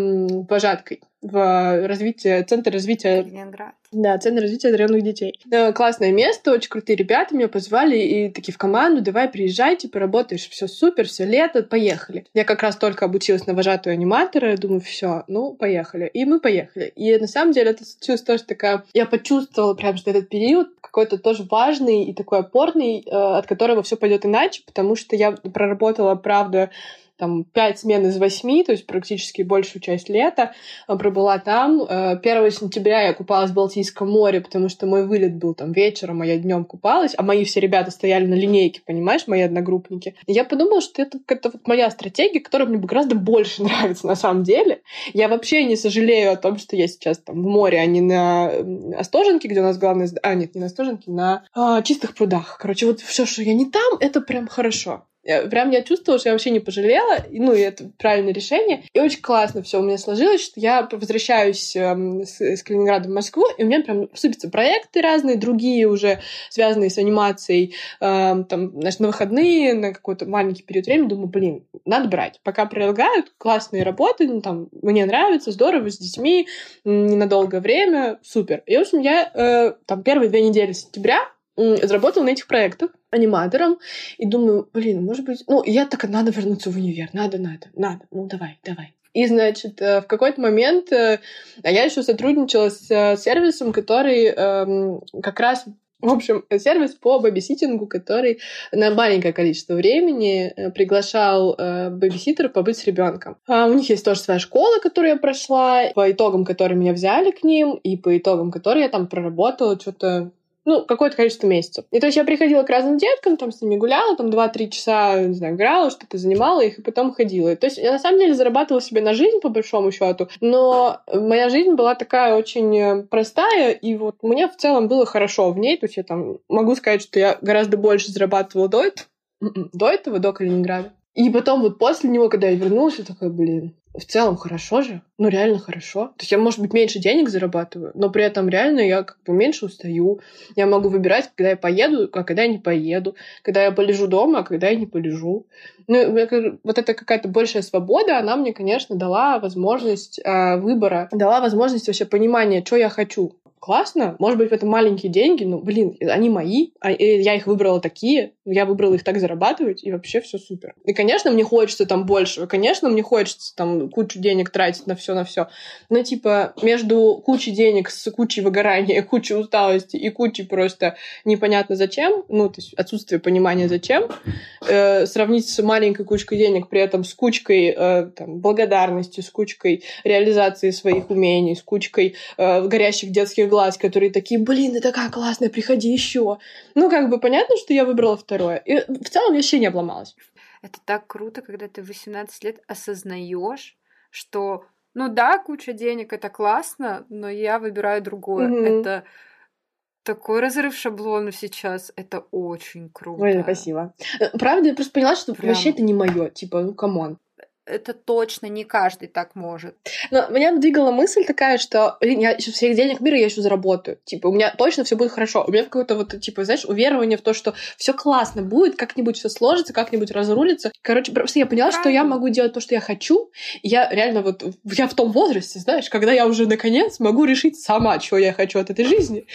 вожаткой в развитие, центр развития... Ленинград. Да, центр развития одаренных детей. Да, классное место, очень крутые ребята меня позвали и такие в команду, давай приезжайте, поработаешь, все супер, все лето, поехали. Я как раз только обучилась на вожатую аниматора, думаю, все, ну, поехали. И мы поехали. И на самом деле это случилось тоже такая... Я почувствовала прям, что этот период какой-то тоже важный и такой опорный, э, от которого все пойдет иначе, потому что я проработала, правда, там пять смен из восьми, то есть практически большую часть лета э, пробыла там. 1 э, сентября я купалась в Балтийском море, потому что мой вылет был там вечером, а я днем купалась, а мои все ребята стояли на линейке, понимаешь, мои одногруппники. Я подумала, что это какая-то вот моя стратегия, которая мне бы гораздо больше нравится на самом деле. Я вообще не сожалею о том, что я сейчас там в море, а не на Остоженке, где у нас главное... А, нет, не на Остоженке, на а, чистых прудах. Короче, вот все, что я не там, это прям хорошо. Прям я чувствовала, что я вообще не пожалела, ну, и это правильное решение. И очень классно все у меня сложилось, что я возвращаюсь э, с, с Калининграда в Москву, и у меня прям сыпятся проекты разные, другие уже связанные с анимацией, э, там, значит, на выходные, на какой-то маленький период времени, думаю, блин, надо брать. Пока прилагают, классные работы, ну, там, мне нравится, здорово, с детьми, ненадолгое время, супер. И, в общем, я э, там первые две недели сентября заработала на этих проектах аниматором, и думаю, блин, может быть... Ну, я так, надо вернуться в универ, надо, надо, надо, ну, давай, давай. И, значит, э, в какой-то момент э, а я еще сотрудничала с э, сервисом, который эм, как раз в общем, сервис по бэбиситингу, который на маленькое количество времени приглашал э, бэбиситера побыть с ребенком. А у них есть тоже своя школа, которую я прошла, по итогам которой меня взяли к ним, и по итогам которой я там проработала что-то ну, какое-то количество месяцев. И то есть я приходила к разным деткам, там с ними гуляла, там 2-3 часа, не знаю, играла, что-то занимала их, и потом ходила. То есть я на самом деле зарабатывала себе на жизнь, по большому счету, но моя жизнь была такая очень э, простая, и вот мне в целом было хорошо в ней. То есть я там могу сказать, что я гораздо больше зарабатывала до этого, м-м, до этого, до Калининграда. И потом вот после него, когда я вернулась, я такая, блин, в целом хорошо же, ну реально хорошо. То есть я, может быть, меньше денег зарабатываю, но при этом реально я как бы меньше устаю. Я могу выбирать, когда я поеду, а когда я не поеду, когда я полежу дома, а когда я не полежу. Ну, вот эта какая-то большая свобода, она мне, конечно, дала возможность э, выбора, дала возможность вообще понимания, что я хочу. Классно, может быть, это маленькие деньги, но, блин, они мои, а я их выбрала такие, я выбрала их так зарабатывать, и вообще все супер. И, конечно, мне хочется там больше, конечно, мне хочется там кучу денег тратить на все на все, но, типа, между кучей денег с кучей выгорания, кучей усталости и кучей просто непонятно зачем, ну, то есть отсутствие понимания зачем, э, сравнить с маленькой кучкой денег, при этом с кучкой э, там, благодарности, с кучкой реализации своих умений, с кучкой э, горящих детских глаз, которые такие, блин, это как классно, приходи еще. Ну, как бы понятно, что я выбрала второе. И в целом вообще не обломалась. Это так круто, когда ты в 18 лет осознаешь, что, ну да, куча денег это классно, но я выбираю другое. Mm-hmm. Это такой разрыв шаблона сейчас. Это очень круто. Ой, спасибо. Э, правда, я просто поняла, что Прям... вообще это не мое. Типа, ну come on это точно не каждый так может. Но меня двигала мысль такая, что, блин, я еще всех денег мира я еще заработаю. Типа, у меня точно все будет хорошо. У меня какое-то вот, типа, знаешь, уверование в то, что все классно будет, как-нибудь все сложится, как-нибудь разрулится. Короче, просто я поняла, Правильно. что я могу делать то, что я хочу. Я реально вот, я в том возрасте, знаешь, когда я уже наконец могу решить сама, чего я хочу от этой жизни.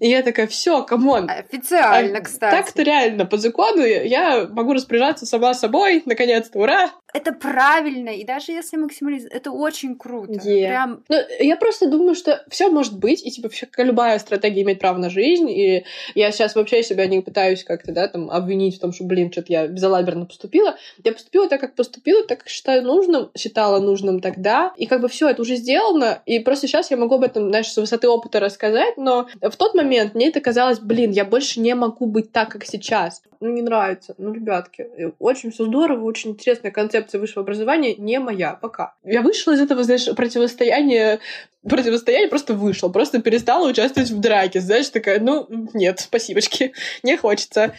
И я такая, все, come on. Официально, а, кстати. Так-то реально, по закону я могу распоряжаться сама собой, наконец-то, ура! Это правильно, и даже если максимализм, это очень круто. Yeah. Прям... Ну, я просто думаю, что все может быть, и типа любая стратегия имеет право на жизнь, и я сейчас вообще себя не пытаюсь как-то, да, там, обвинить в том, что, блин, что-то я безалаберно поступила. Я поступила так, как поступила, так как считаю нужным, считала нужным тогда, и как бы все это уже сделано, и просто сейчас я могу об этом, знаешь, с высоты опыта рассказать, но в тот момент мне это казалось, блин, я больше не могу быть так, как сейчас. Ну, не нравится. Ну, ребятки, очень все здорово, очень интересная концепция концепция высшего образования не моя пока. Я вышла из этого, знаешь, противостояния противостояние просто вышел, просто перестала участвовать в драке, знаешь, такая, ну, нет, спасибочки, не хочется.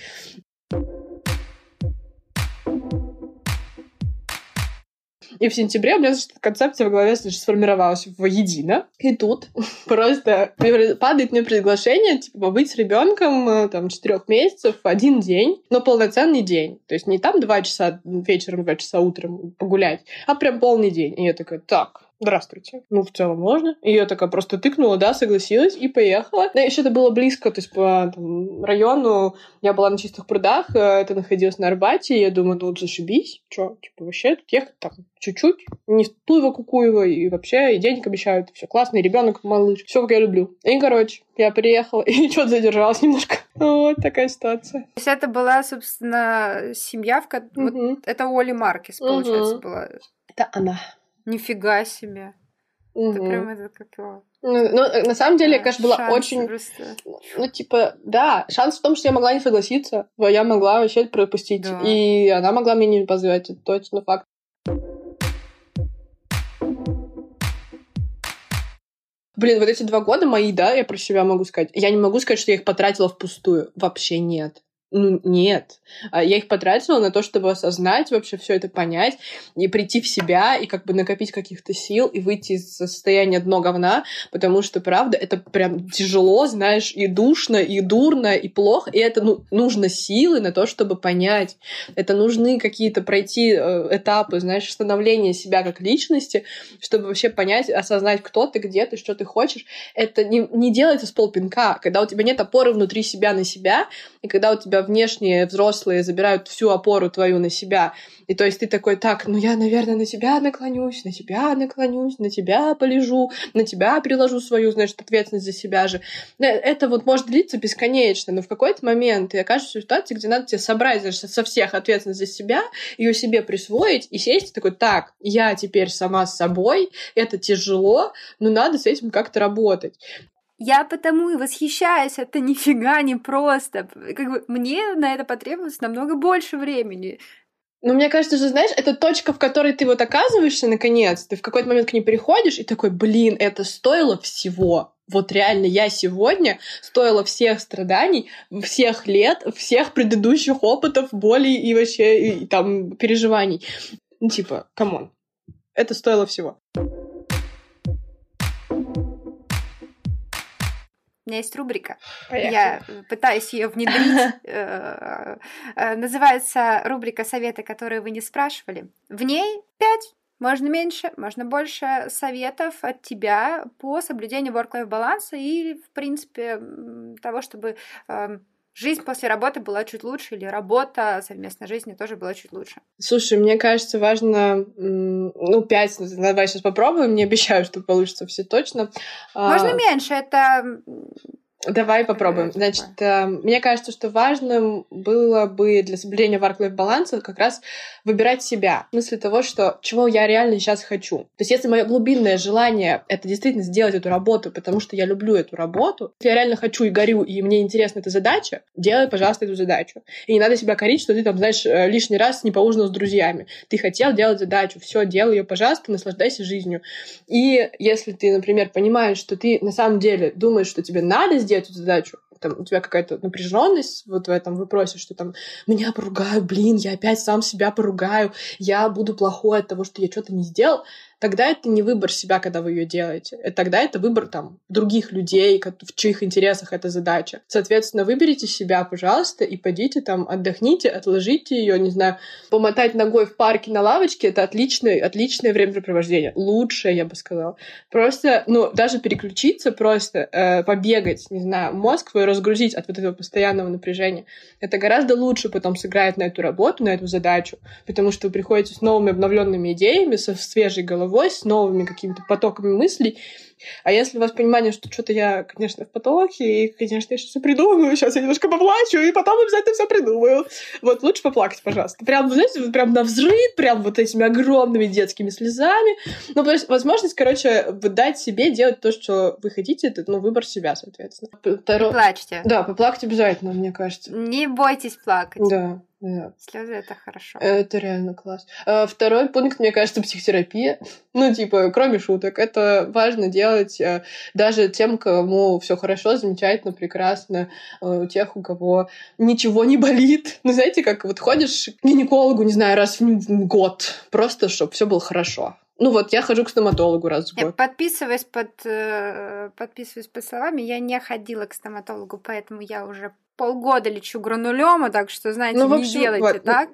И в сентябре у меня значит, концепция в голове значит, сформировалась воедино. И тут просто падает мне приглашение, типа, быть с ребенком э, там четырех месяцев один день, но полноценный день. То есть не там два часа вечером, два часа утром погулять, а прям полный день. И я такая, так, здравствуйте. Ну, в целом можно. И я такая просто тыкнула, да, согласилась и поехала. Да, еще это было близко, то есть по там, району я была на чистых прудах, э, это находилось на Арбате, и я думаю, ну, вот зашибись, что, типа, вообще тут ехать так чуть-чуть, не в Туево Кукуево, и вообще и денег обещают, все классно, и ребенок малыш, все как я люблю. И, короче, я приехала и что-то задержалась немножко. Вот такая ситуация. То есть это была, собственно, семья, в которой... Угу. Вот это Оли Маркис, получается, угу. была. Это она. Нифига себе. Угу. Это прям это его... Ну, ну, на самом деле, да, конечно, была очень... Просто... Ну, типа, да, шанс в том, что я могла не согласиться. Я могла вообще пропустить. Да. И она могла меня не позвать. Это точно факт. Блин, вот эти два года мои, да, я про себя могу сказать. Я не могу сказать, что я их потратила впустую. Вообще нет. Ну, нет. А я их потратила на то, чтобы осознать вообще все это понять и прийти в себя и как бы накопить каких-то сил и выйти из состояния дно говна, потому что, правда, это прям тяжело, знаешь, и душно, и дурно, и плохо, и это ну, нужно силы на то, чтобы понять. Это нужны какие-то пройти э, этапы, знаешь, становления себя как личности, чтобы вообще понять, осознать, кто ты, где ты, что ты хочешь. Это не, не делается с полпинка, когда у тебя нет опоры внутри себя на себя, и когда у тебя тебя внешние взрослые забирают всю опору твою на себя. И то есть ты такой, так, ну я, наверное, на тебя наклонюсь, на тебя наклонюсь, на тебя полежу, на тебя приложу свою, значит, ответственность за себя же. Э, это вот может длиться бесконечно, но в какой-то момент ты окажешься в ситуации, где надо тебе собрать значит, со всех ответственность за себя, ее себе присвоить и сесть и такой, так, я теперь сама с собой, это тяжело, но надо с этим как-то работать. Я потому и восхищаюсь, это нифига не просто. Как бы мне на это потребовалось намного больше времени. Ну, мне кажется, что, знаешь, это точка, в которой ты вот оказываешься, наконец, ты в какой-то момент к ней переходишь, и такой, блин, это стоило всего. Вот реально, я сегодня стоила всех страданий, всех лет, всех предыдущих опытов, боли и вообще и, там переживаний. Ну, типа, come on. Это стоило всего. У меня есть рубрика. Поехали. Я пытаюсь ее внедрить. Э, э, называется рубрика «Советы, которые вы не спрашивали». В ней пять можно меньше, можно больше советов от тебя по соблюдению work-life баланса и, в принципе, того, чтобы э, жизнь после работы была чуть лучше, или работа совместной жизни тоже была чуть лучше. Слушай, мне кажется, важно, ну, пять, ну, давай сейчас попробуем, не обещаю, что получится все точно. Можно а... меньше, это Давай попробуем. Значит, э, мне кажется, что важным было бы для соблюдения work-life баланса как раз выбирать себя. В смысле того, что чего я реально сейчас хочу. То есть, если мое глубинное желание — это действительно сделать эту работу, потому что я люблю эту работу, если я реально хочу и горю, и мне интересна эта задача, делай, пожалуйста, эту задачу. И не надо себя корить, что ты там, знаешь, э, лишний раз не поужинал с друзьями. Ты хотел делать задачу, все, делай ее, пожалуйста, наслаждайся жизнью. И если ты, например, понимаешь, что ты на самом деле думаешь, что тебе надо сделать эту задачу, там, у тебя какая-то напряженность вот в этом вопросе, что там меня поругаю, блин, я опять сам себя поругаю, я буду плохой от того, что я что-то не сделал, тогда это не выбор себя, когда вы ее делаете. Это тогда это выбор там других людей, в чьих интересах эта задача. Соответственно, выберите себя, пожалуйста, и пойдите там, отдохните, отложите ее, не знаю, помотать ногой в парке на лавочке, это отличное, отличное времяпрепровождение. Лучшее, я бы сказала. Просто, ну, даже переключиться, просто э, побегать, не знаю, мозг свой разгрузить от вот этого постоянного напряжения, это гораздо лучше потом сыграет на эту работу, на эту задачу, потому что вы приходите с новыми обновленными идеями, со свежей головой, головой, с новыми какими-то потоками мыслей. А если у вас понимание, что что-то я, конечно, в потоке, и, конечно, я сейчас все придумаю, сейчас я немножко поплачу, и потом обязательно все придумаю. Вот лучше поплакать, пожалуйста. Прям, знаете, вот прям на взрыв, прям вот этими огромными детскими слезами. Ну, то есть возможность, короче, дать себе делать то, что вы хотите, это, ну, выбор себя, соответственно. Второ... Плачьте. Да, поплакать обязательно, мне кажется. Не бойтесь плакать. Да. Слезы это хорошо. Это реально класс. А, второй пункт, мне кажется, психотерапия. Ну, типа, кроме шуток, это важно делать э, даже тем, кому все хорошо, замечательно, прекрасно, э, у тех, у кого ничего не болит. Ну, знаете, как вот ходишь к гинекологу, не знаю, раз в год, просто чтобы все было хорошо. Ну вот, я хожу к стоматологу раз в год. Подписываясь под, э, подписываясь под словами, я не ходила к стоматологу, поэтому я уже полгода лечу гранулема, так что, знаете, ну, не общем, делайте вот, так.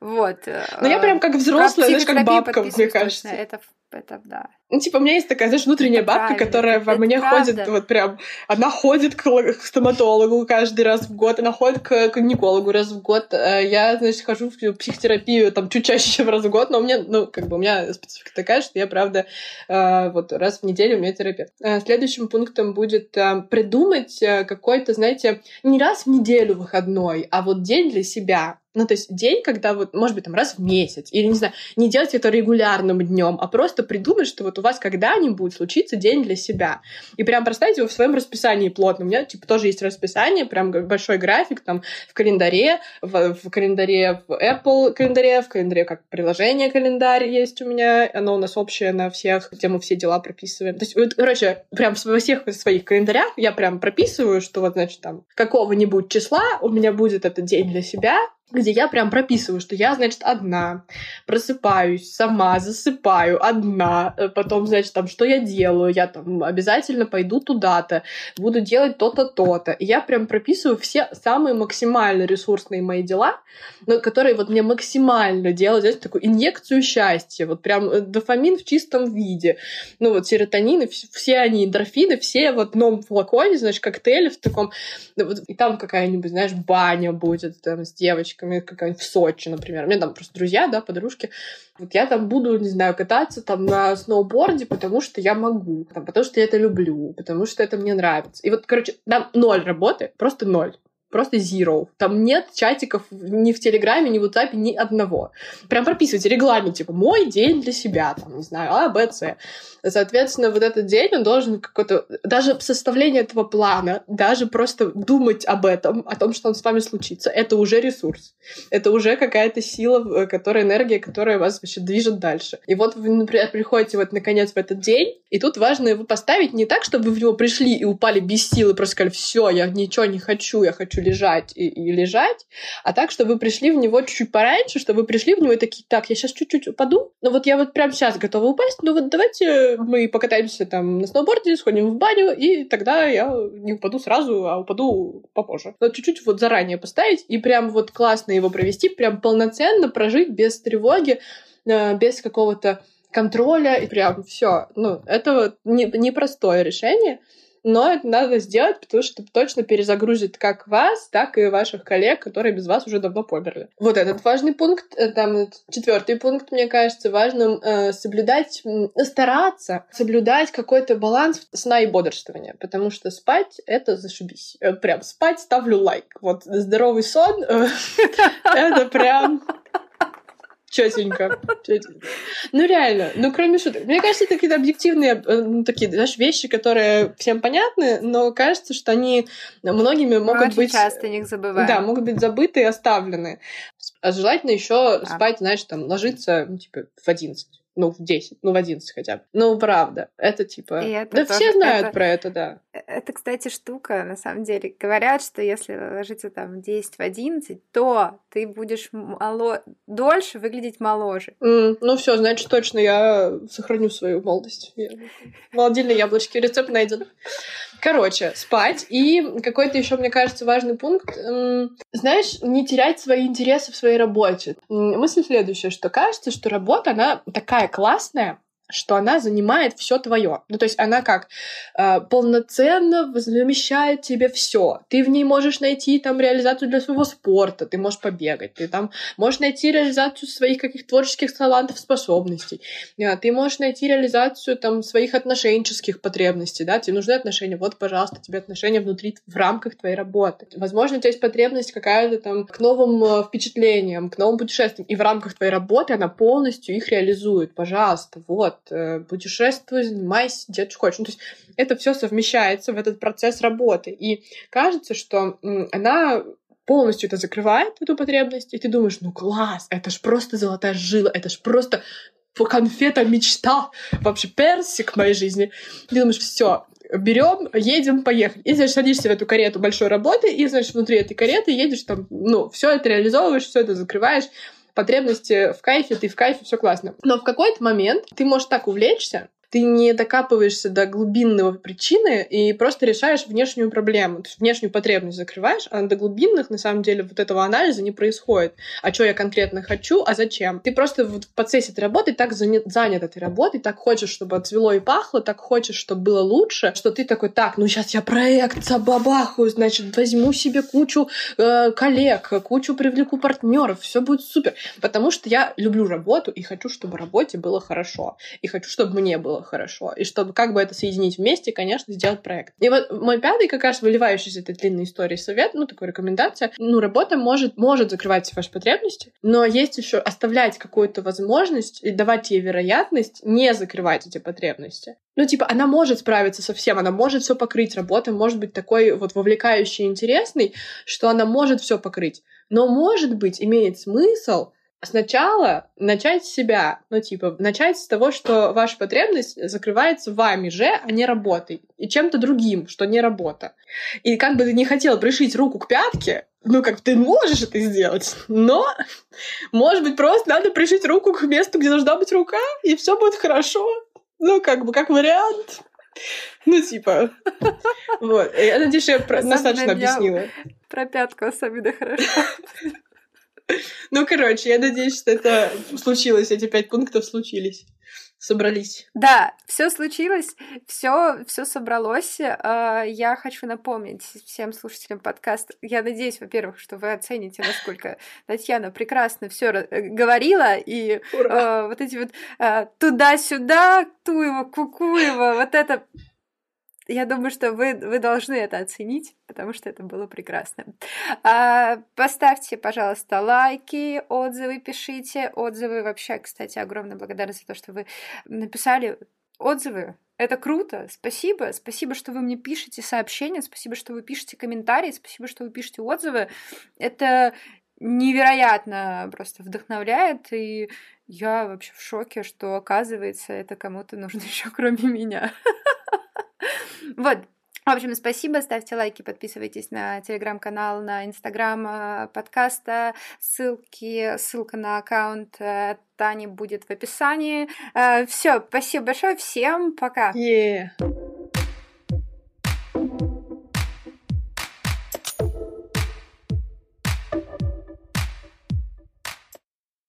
Вот. Ну, я прям как взрослая, знаешь, как бабка, мне кажется. Это это да. Ну, типа, у меня есть такая, знаешь, внутренняя это бабка, которая во мне правда. ходит, вот прям, она ходит к, к стоматологу каждый раз в год, она ходит к, к гинекологу раз в год. Э, я, значит, хожу в психотерапию там чуть чаще, чем раз в год, но у меня, ну, как бы у меня специфика такая, что я, правда, э, вот раз в неделю у меня терапевт. Э, следующим пунктом будет придумать какой-то, знаете, не раз в неделю выходной, а вот день для себя. Ну, то есть день, когда вот, может быть, там раз в месяц, или, не знаю, не делать это регулярным днем, а просто придумать, что вот у вас когда-нибудь случится день для себя. И прям проставить его в своем расписании плотно. У меня, типа, тоже есть расписание, прям большой график там в календаре, в, в календаре в Apple календаре, в календаре как приложение календарь есть у меня, оно у нас общее на всех, где мы все дела прописываем. То есть, вот, короче, прям во всех своих календарях я прям прописываю, что вот, значит, там, какого-нибудь числа у меня будет этот день для себя, где я прям прописываю, что я, значит, одна, просыпаюсь сама, засыпаю одна, э, потом, значит, там, что я делаю, я там обязательно пойду туда-то, буду делать то-то, то-то. Я прям прописываю все самые максимально ресурсные мои дела, но которые вот мне максимально делают, знаете, такую инъекцию счастья, вот прям э, дофамин в чистом виде. Ну вот серотонины, все они, эндорфины, все в одном флаконе, значит, коктейли в таком, и там какая-нибудь, знаешь, баня будет там с девочкой, девочками, какая-нибудь в Сочи, например. У меня там просто друзья, да, подружки. Вот я там буду, не знаю, кататься там на сноуборде, потому что я могу, там, потому что я это люблю, потому что это мне нравится. И вот, короче, там ноль работы, просто ноль просто zero. Там нет чатиков ни в Телеграме, ни в WhatsApp, ни одного. Прям прописывайте регламент, типа, мой день для себя, там, не знаю, А, Б, С. Соответственно, вот этот день, он должен какой-то... Даже составление этого плана, даже просто думать об этом, о том, что он с вами случится, это уже ресурс. Это уже какая-то сила, которая энергия, которая вас вообще движет дальше. И вот вы, например, приходите вот наконец в этот день, и тут важно его поставить не так, чтобы вы в него пришли и упали без силы, просто сказали, все, я ничего не хочу, я хочу лежать и, и лежать, а так, чтобы вы пришли в него чуть-чуть пораньше, чтобы вы пришли в него и такие, так, я сейчас чуть-чуть упаду, но вот я вот прямо сейчас готова упасть, ну вот давайте мы покатаемся там на сноуборде, сходим в баню, и тогда я не упаду сразу, а упаду попозже. Но чуть-чуть вот заранее поставить и прям вот классно его провести, прям полноценно прожить без тревоги, э, без какого-то контроля, и прям все. Ну, это вот непростое решение. Но это надо сделать, потому что точно перезагрузит как вас, так и ваших коллег, которые без вас уже давно померли. Вот этот важный пункт. Э, там четвертый пункт, мне кажется, важным э, соблюдать, стараться соблюдать какой-то баланс сна и бодрствования, потому что спать — это зашибись. Э, прям спать ставлю лайк. Вот здоровый сон э, — это прям Четенько. Ну, реально. Ну, кроме шуток. Мне кажется, это какие-то объективные, э, ну, такие, знаешь, вещи, которые всем понятны, но кажется, что они многими могут Очень быть... часто них забываем. Да, могут быть забыты и оставлены. А желательно еще а. спать, знаешь, там, ложиться, ну, типа, в 11 ну, в 10, ну, в 11 хотя бы. Ну, правда, это типа... Это да тоже, все знают это, про это, да. Э, это, кстати, штука, на самом деле. Говорят, что если ложиться там в 10, в 11, то ты будешь мало... дольше выглядеть моложе. Mm, ну, все, значит, точно я сохраню свою молодость. Молодильные яблочки, рецепт найден. Короче, спать. И какой-то еще, мне кажется, важный пункт. Знаешь, не терять свои интересы в своей работе. Мысль следующая, что кажется, что работа, она такая классная, что она занимает все твое. Ну, то есть она как э, полноценно замещает тебе все. Ты в ней можешь найти там реализацию для своего спорта, ты можешь побегать, ты там можешь найти реализацию своих каких-то творческих талантов, способностей. Э, ты можешь найти реализацию там своих отношенческих потребностей, да, тебе нужны отношения, вот, пожалуйста, тебе отношения внутри, в рамках твоей работы. Возможно, у тебя есть потребность какая-то там к новым э, впечатлениям, к новым путешествиям, и в рамках твоей работы она полностью их реализует. Пожалуйста, вот, путешествуй, занимайся, делай, что хочешь. Ну, то есть это все совмещается в этот процесс работы. И кажется, что она полностью это закрывает, эту потребность, и ты думаешь, ну класс, это ж просто золотая жила, это ж просто конфета мечта, вообще персик моей жизни. Ты думаешь, все, берем, едем, поехали. И, значит, садишься в эту карету большой работы, и, значит, внутри этой кареты едешь там, ну, все это реализовываешь, все это закрываешь, потребности в кайфе, ты в кайфе, все классно. Но в какой-то момент ты можешь так увлечься, ты не докапываешься до глубинного причины и просто решаешь внешнюю проблему, то есть внешнюю потребность закрываешь, а до глубинных, на самом деле, вот этого анализа не происходит. А что я конкретно хочу, а зачем? Ты просто вот в процессе этой работы так занят, занят этой работой, так хочешь, чтобы отцвело и пахло, так хочешь, чтобы было лучше, что ты такой, так, ну сейчас я проект забабахаю, значит, возьму себе кучу э, коллег, кучу привлеку партнеров, все будет супер. Потому что я люблю работу и хочу, чтобы работе было хорошо. И хочу, чтобы мне было хорошо. И чтобы как бы это соединить вместе, конечно, сделать проект. И вот мой пятый, как раз выливающий из этой длинной истории совет, ну, такая рекомендация, ну, работа может, может закрывать все ваши потребности, но есть еще оставлять какую-то возможность и давать ей вероятность не закрывать эти потребности. Ну, типа, она может справиться со всем, она может все покрыть. Работа может быть такой вот вовлекающей и интересной, что она может все покрыть. Но, может быть, имеет смысл сначала начать с себя, ну, типа, начать с того, что ваша потребность закрывается вами же, а не работой, и чем-то другим, что не работа. И как бы ты не хотел пришить руку к пятке, ну, как ты можешь это сделать, но, может быть, просто надо пришить руку к месту, где должна быть рука, и все будет хорошо. Ну, как бы, как вариант. Ну, типа. Вот. Я надеюсь, я достаточно объяснила. Про пятку особенно хорошо. Ну, короче, я надеюсь, что это случилось, эти пять пунктов случились собрались. Да, все случилось, все, все собралось. А, я хочу напомнить всем слушателям подкаста. Я надеюсь, во-первых, что вы оцените, насколько Татьяна прекрасно все э, говорила и Ура! вот эти вот а, туда-сюда, Туева, Кукуева, вот это я думаю, что вы, вы должны это оценить, потому что это было прекрасно. А, поставьте, пожалуйста, лайки, отзывы пишите. Отзывы вообще, кстати, огромная благодарность за то, что вы написали отзывы. Это круто. Спасибо. Спасибо, что вы мне пишете сообщения. Спасибо, что вы пишете комментарии. Спасибо, что вы пишете отзывы. Это невероятно просто вдохновляет. И я вообще в шоке, что оказывается, это кому-то нужно еще кроме меня. Вот, в общем, спасибо, ставьте лайки, подписывайтесь на телеграм-канал, на инстаграм э, подкаста, ссылки, ссылка на аккаунт э, Тани будет в описании. Э, Все, спасибо большое, всем пока. Yeah.